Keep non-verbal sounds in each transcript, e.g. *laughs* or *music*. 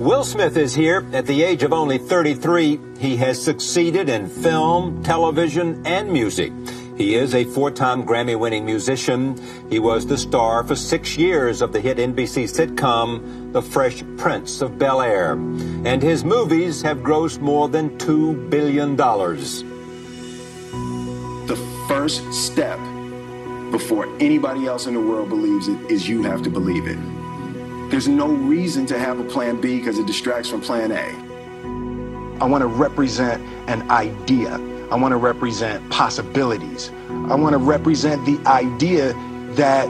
Will Smith is here. At the age of only 33, he has succeeded in film, television, and music. He is a four-time Grammy-winning musician. He was the star for six years of the hit NBC sitcom The Fresh Prince of Bel-Air. And his movies have grossed more than $2 billion. The first step before anybody else in the world believes it is you have to believe it. There's no reason to have a plan B because it distracts from plan A. I want to represent an idea. I want to represent possibilities. I want to represent the idea that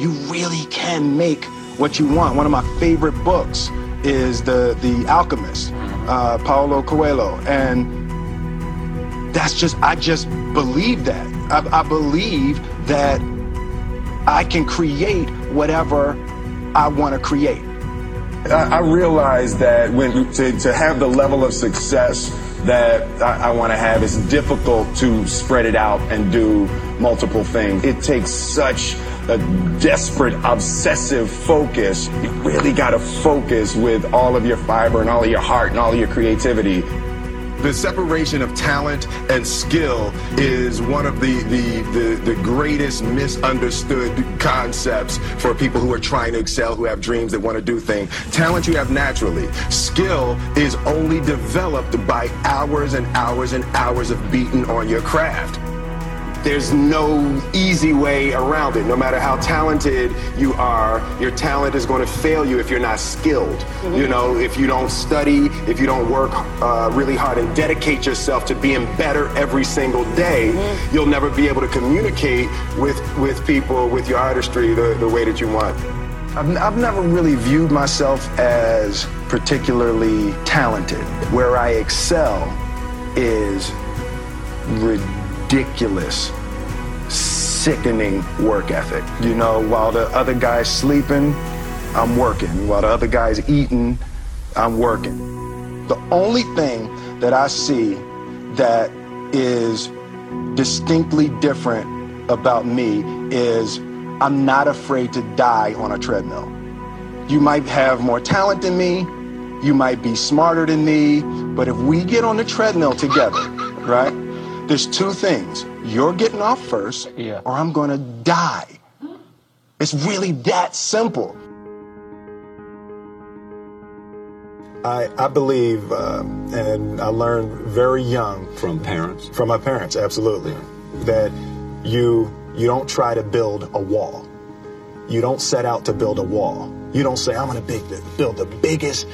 you really can make what you want. One of my favorite books is the the Alchemist, uh, Paulo Coelho, and that's just I just believe that. I, I believe that I can create whatever I want to create. I, I realize that when to, to have the level of success that I, I want to have, it's difficult to spread it out and do multiple things. It takes such a desperate, obsessive focus. You really got to focus with all of your fiber and all of your heart and all of your creativity. The separation of talent and skill is one of the, the, the, the, greatest misunderstood concepts for people who are trying to excel, who have dreams that want to do things. Talent you have naturally. Skill is only developed by hours and hours and hours of beating on your craft there's no easy way around it. No matter how talented you are, your talent is going to fail you if you're not skilled. Mm-hmm. You know, if you don't study, if you don't work uh, really hard and dedicate yourself to being better every single day, mm-hmm. you'll never be able to communicate with, with people, with your artistry, the, the way that you want. I've, I've never really viewed myself as particularly talented. Where I excel is ridiculous ridiculous, sickening work ethic. You know, while the other guy's sleeping, I'm working. While the other guy's eating, I'm working. The only thing that I see that is distinctly different about me is I'm not afraid to die on a treadmill. You might have more talent than me, you might be smarter than me, but if we get on the treadmill together, right? There's two things. You're getting off first, yeah. or I'm going to die. It's really that simple. I, I believe, uh, and I learned very young from parents, from my parents, absolutely, that you you don't try to build a wall. You don't set out to build a wall. You don't say, "I'm going to build the biggest,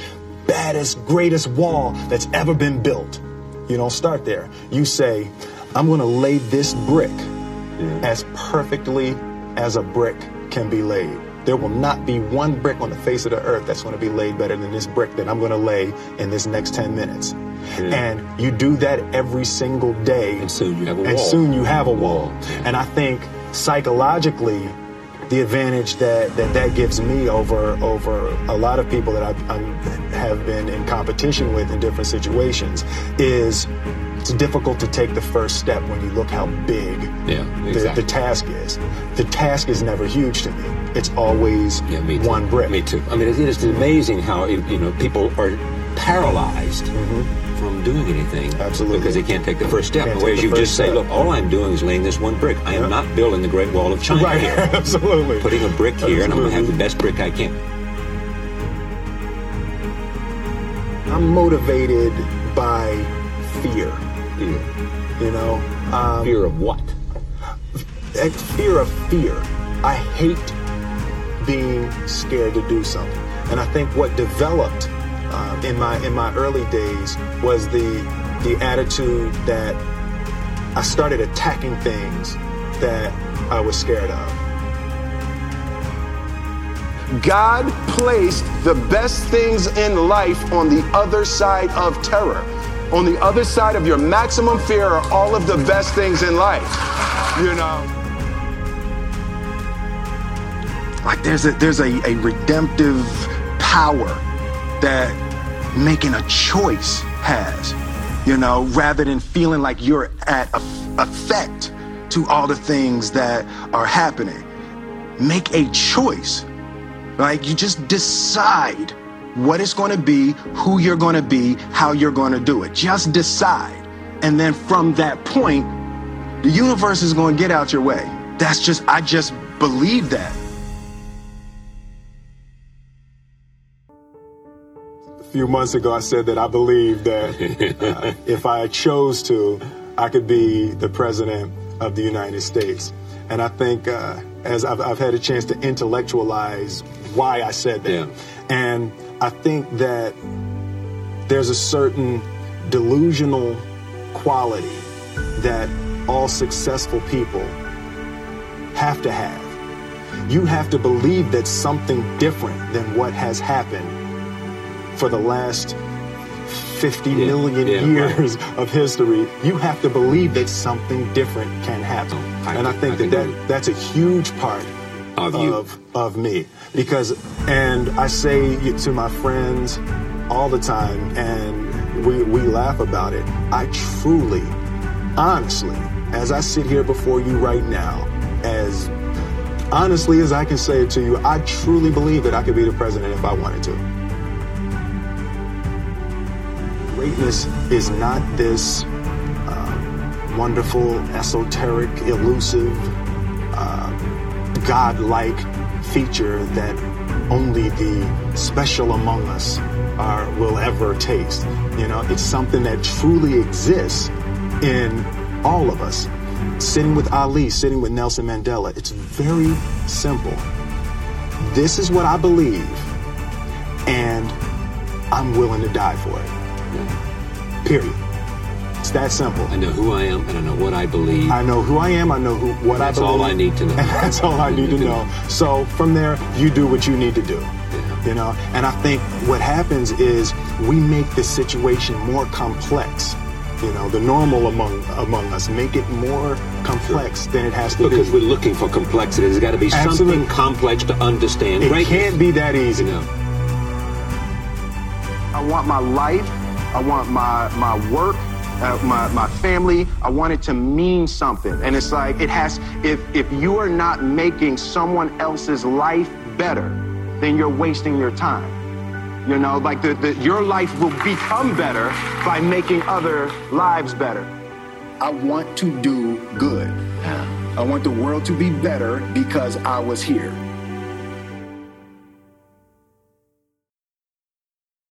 baddest, greatest wall that's ever been built." You don't start there. You say, I'm going to lay this brick yeah. as perfectly as a brick can be laid. There will not be one brick on the face of the earth that's going to be laid better than this brick that I'm going to lay in this next 10 minutes. Yeah. And you do that every single day. And soon you have a wall. And soon you have a wall. And I think psychologically, the advantage that, that that gives me over over a lot of people that I, I have been in competition with in different situations is it's difficult to take the first step when you look how big yeah, exactly. the, the, task is. The task is never huge to me. It's always yeah, me one brick. Me too. I mean, it is amazing how you know people are paralyzed. Mm-hmm from doing anything. Absolutely. Because they can't take the first step. Whereas you just say, look, all I'm doing is laying this one brick. I am yep. not building the Great Wall of China. Right, here. *laughs* absolutely. Putting a brick here, absolutely. and I'm going to have the best brick I can. I'm motivated by fear. Fear. You know? Um, fear of what? Fear of fear. I hate being scared to do something. And I think what developed uh, in my in my early days was the the attitude that I started attacking things that I was scared of. God placed the best things in life on the other side of terror. On the other side of your maximum fear are all of the best things in life. You know? Like there's a there's a, a redemptive power that making a choice has, you know, rather than feeling like you're at effect to all the things that are happening. Make a choice. Like you just decide what it's going to be, who you're going to be, how you're going to do it. Just decide. And then from that point, the universe is going to get out your way. That's just, I just believe that. Few months ago, I said that I believe that *laughs* uh, if I chose to, I could be the president of the United States. And I think uh, as I've, I've, had a chance to intellectualize why I said that. Yeah. And I think that there's a certain delusional quality that all successful people have to have. You have to believe that something different than what has happened for the last 50 yeah, million yeah, years right. of history, you have to believe that something different can happen. I and I think I that, that that's a huge part of, of, of me. Because, and I say to my friends all the time, and we, we laugh about it, I truly, honestly, as I sit here before you right now, as honestly as I can say it to you, I truly believe that I could be the president if I wanted to. Greatness is not this uh, wonderful, esoteric, elusive, uh, God-like feature that only the special among us are will ever taste. You know, it's something that truly exists in all of us. Sitting with Ali, sitting with Nelson Mandela, it's very simple. This is what I believe, and I'm willing to die for it. Period. It's that simple. I know who I am and I know what I believe. I know who I am. I know who what that's I believe. That's all I need to know. *laughs* And that's all I need to know. So from there, you do what you need to do. Yeah. You know, and I think what happens is we make the situation more complex. You know, the normal among among us make it more complex sure. than it has to because be. Because we're looking for complexity. There's got to be Absolutely. something complex to understand. It can't be that easy. You know. I want my life I want my, my work, uh, my, my family, I want it to mean something. And it's like, it has, if, if you are not making someone else's life better, then you're wasting your time. You know, like the, the, your life will become better by making other lives better. I want to do good. I want the world to be better because I was here.